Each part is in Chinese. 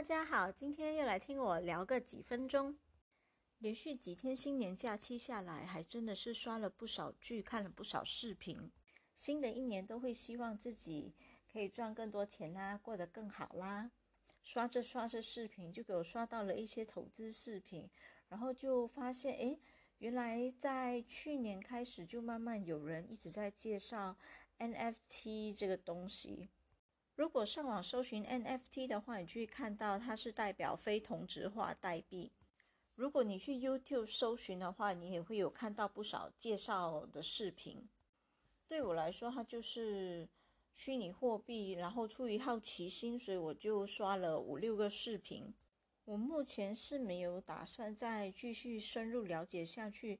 大家好，今天又来听我聊个几分钟。连续几天新年假期下来，还真的是刷了不少剧，看了不少视频。新的一年都会希望自己可以赚更多钱啦，过得更好啦。刷着刷着视频，就给我刷到了一些投资视频，然后就发现，诶，原来在去年开始就慢慢有人一直在介绍 NFT 这个东西。如果上网搜寻 NFT 的话，你就会看到它是代表非同质化代币。如果你去 YouTube 搜寻的话，你也会有看到不少介绍的视频。对我来说，它就是虚拟货币。然后出于好奇心，所以我就刷了五六个视频。我目前是没有打算再继续深入了解下去，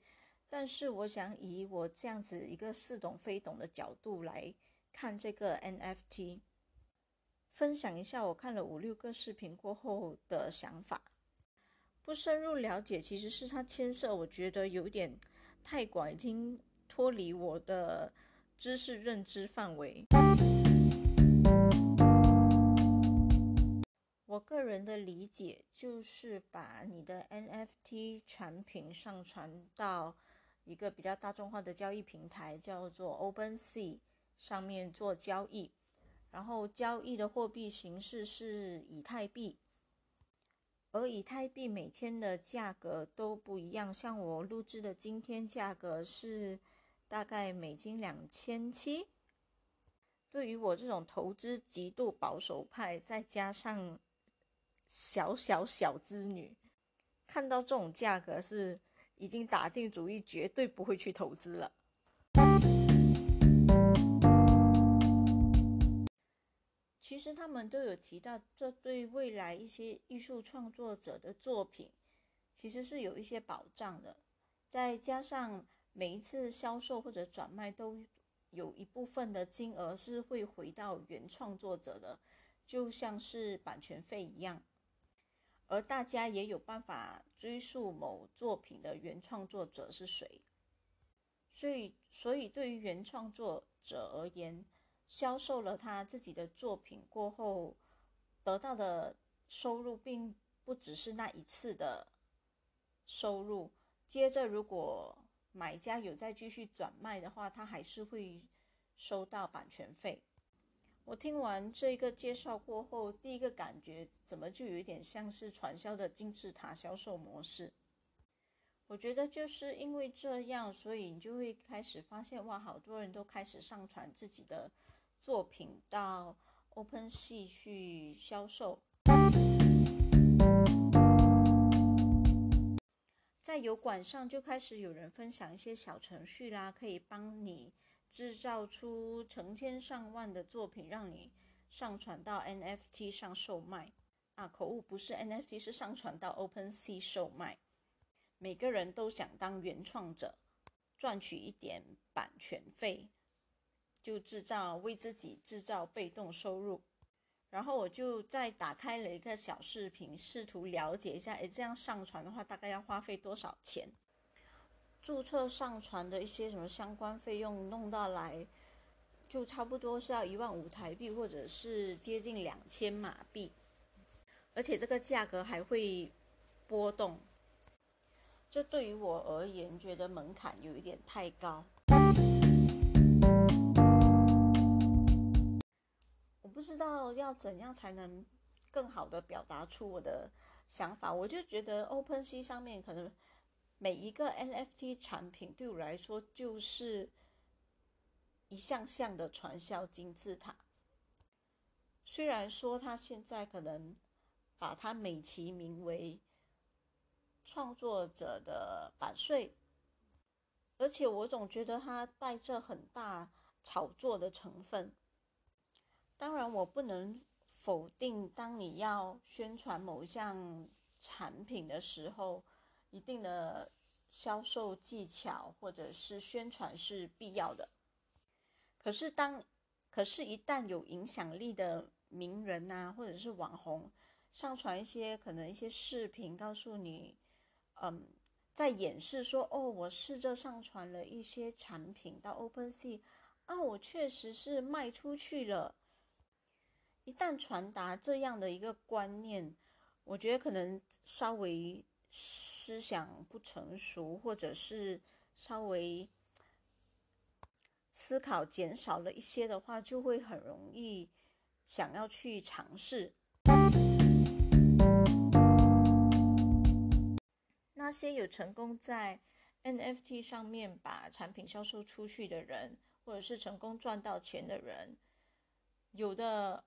但是我想以我这样子一个似懂非懂的角度来看这个 NFT。分享一下我看了五六个视频过后的想法。不深入了解，其实是它牵涉，我觉得有点太广，已经脱离我的知识认知范围。我个人的理解就是把你的 NFT 产品上传到一个比较大众化的交易平台，叫做 OpenSea 上面做交易。然后交易的货币形式是以太币，而以太币每天的价格都不一样。像我录制的今天价格是大概美金两千七。对于我这种投资极度保守派，再加上小小小资女，看到这种价格是已经打定主意，绝对不会去投资了。其实他们都有提到，这对未来一些艺术创作者的作品，其实是有一些保障的。再加上每一次销售或者转卖，都有一部分的金额是会回到原创作者的，就像是版权费一样。而大家也有办法追溯某作品的原创作者是谁。所以，所以对于原创作者而言，销售了他自己的作品过后，得到的收入并不只是那一次的收入。接着，如果买家有再继续转卖的话，他还是会收到版权费。我听完这个介绍过后，第一个感觉怎么就有一点像是传销的金字塔销售模式？我觉得就是因为这样，所以你就会开始发现，哇，好多人都开始上传自己的。作品到 OpenSea 去销售，在油管上就开始有人分享一些小程序啦，可以帮你制造出成千上万的作品，让你上传到 NFT 上售卖。啊，口误，不是 NFT，是上传到 OpenSea 售卖。每个人都想当原创者，赚取一点版权费。就制造为自己制造被动收入，然后我就再打开了一个小视频，试图了解一下，诶，这样上传的话大概要花费多少钱？注册上传的一些什么相关费用弄到来，就差不多是要一万五台币，或者是接近两千马币，而且这个价格还会波动。这对于我而言，觉得门槛有一点太高。不知道要怎样才能更好的表达出我的想法，我就觉得 OpenSea 上面可能每一个 NFT 产品对我来说就是一项项的传销金字塔。虽然说他现在可能把它美其名为创作者的版税，而且我总觉得它带着很大炒作的成分。我不能否定，当你要宣传某一项产品的时候，一定的销售技巧或者是宣传是必要的。可是，当可是，一旦有影响力的名人呐，或者是网红上传一些可能一些视频，告诉你，嗯，在演示说，哦，我试着上传了一些产品到 OpenSea，啊，我确实是卖出去了。一旦传达这样的一个观念，我觉得可能稍微思想不成熟，或者是稍微思考减少了一些的话，就会很容易想要去尝试。那些有成功在 NFT 上面把产品销售出去的人，或者是成功赚到钱的人，有的。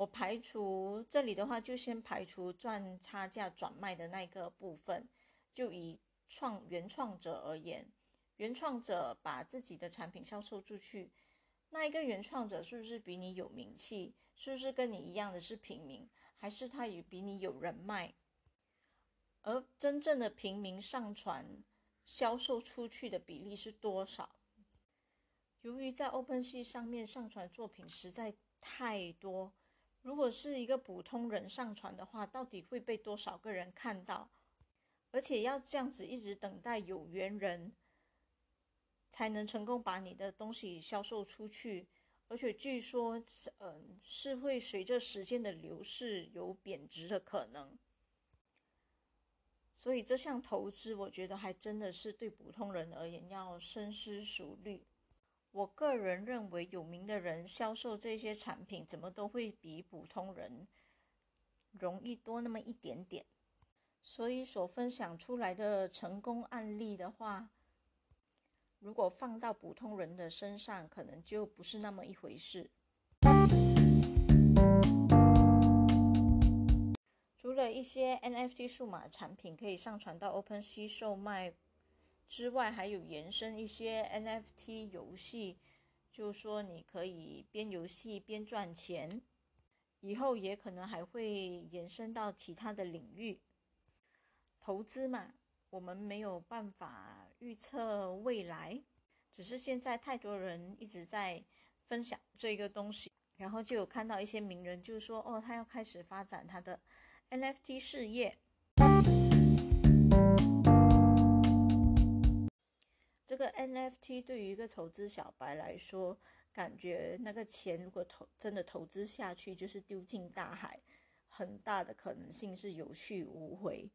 我排除这里的话，就先排除赚差价转卖的那个部分。就以创原创者而言，原创者把自己的产品销售出去，那一个原创者是不是比你有名气？是不是跟你一样的是平民？还是他也比你有人脉？而真正的平民上传销售出去的比例是多少？由于在 OpenSea 上面上传作品实在。太多，如果是一个普通人上传的话，到底会被多少个人看到？而且要这样子一直等待有缘人，才能成功把你的东西销售出去。而且据说，嗯，是会随着时间的流逝有贬值的可能。所以这项投资，我觉得还真的是对普通人而言要深思熟虑。我个人认为，有名的人销售这些产品，怎么都会比普通人容易多那么一点点。所以所分享出来的成功案例的话，如果放到普通人的身上，可能就不是那么一回事。除了一些 NFT 数码产品可以上传到 OpenSea 售卖。之外，还有延伸一些 NFT 游戏，就说你可以边游戏边赚钱，以后也可能还会延伸到其他的领域。投资嘛，我们没有办法预测未来，只是现在太多人一直在分享这个东西，然后就有看到一些名人就说，哦，他要开始发展他的 NFT 事业。这个 NFT 对于一个投资小白来说，感觉那个钱如果投真的投资下去，就是丢进大海，很大的可能性是有去无回。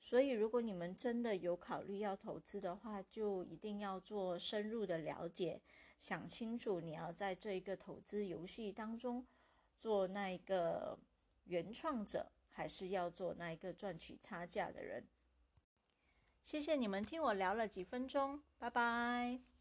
所以，如果你们真的有考虑要投资的话，就一定要做深入的了解，想清楚你要在这一个投资游戏当中做那一个原创者，还是要做那一个赚取差价的人。谢谢你们听我聊了几分钟，拜拜。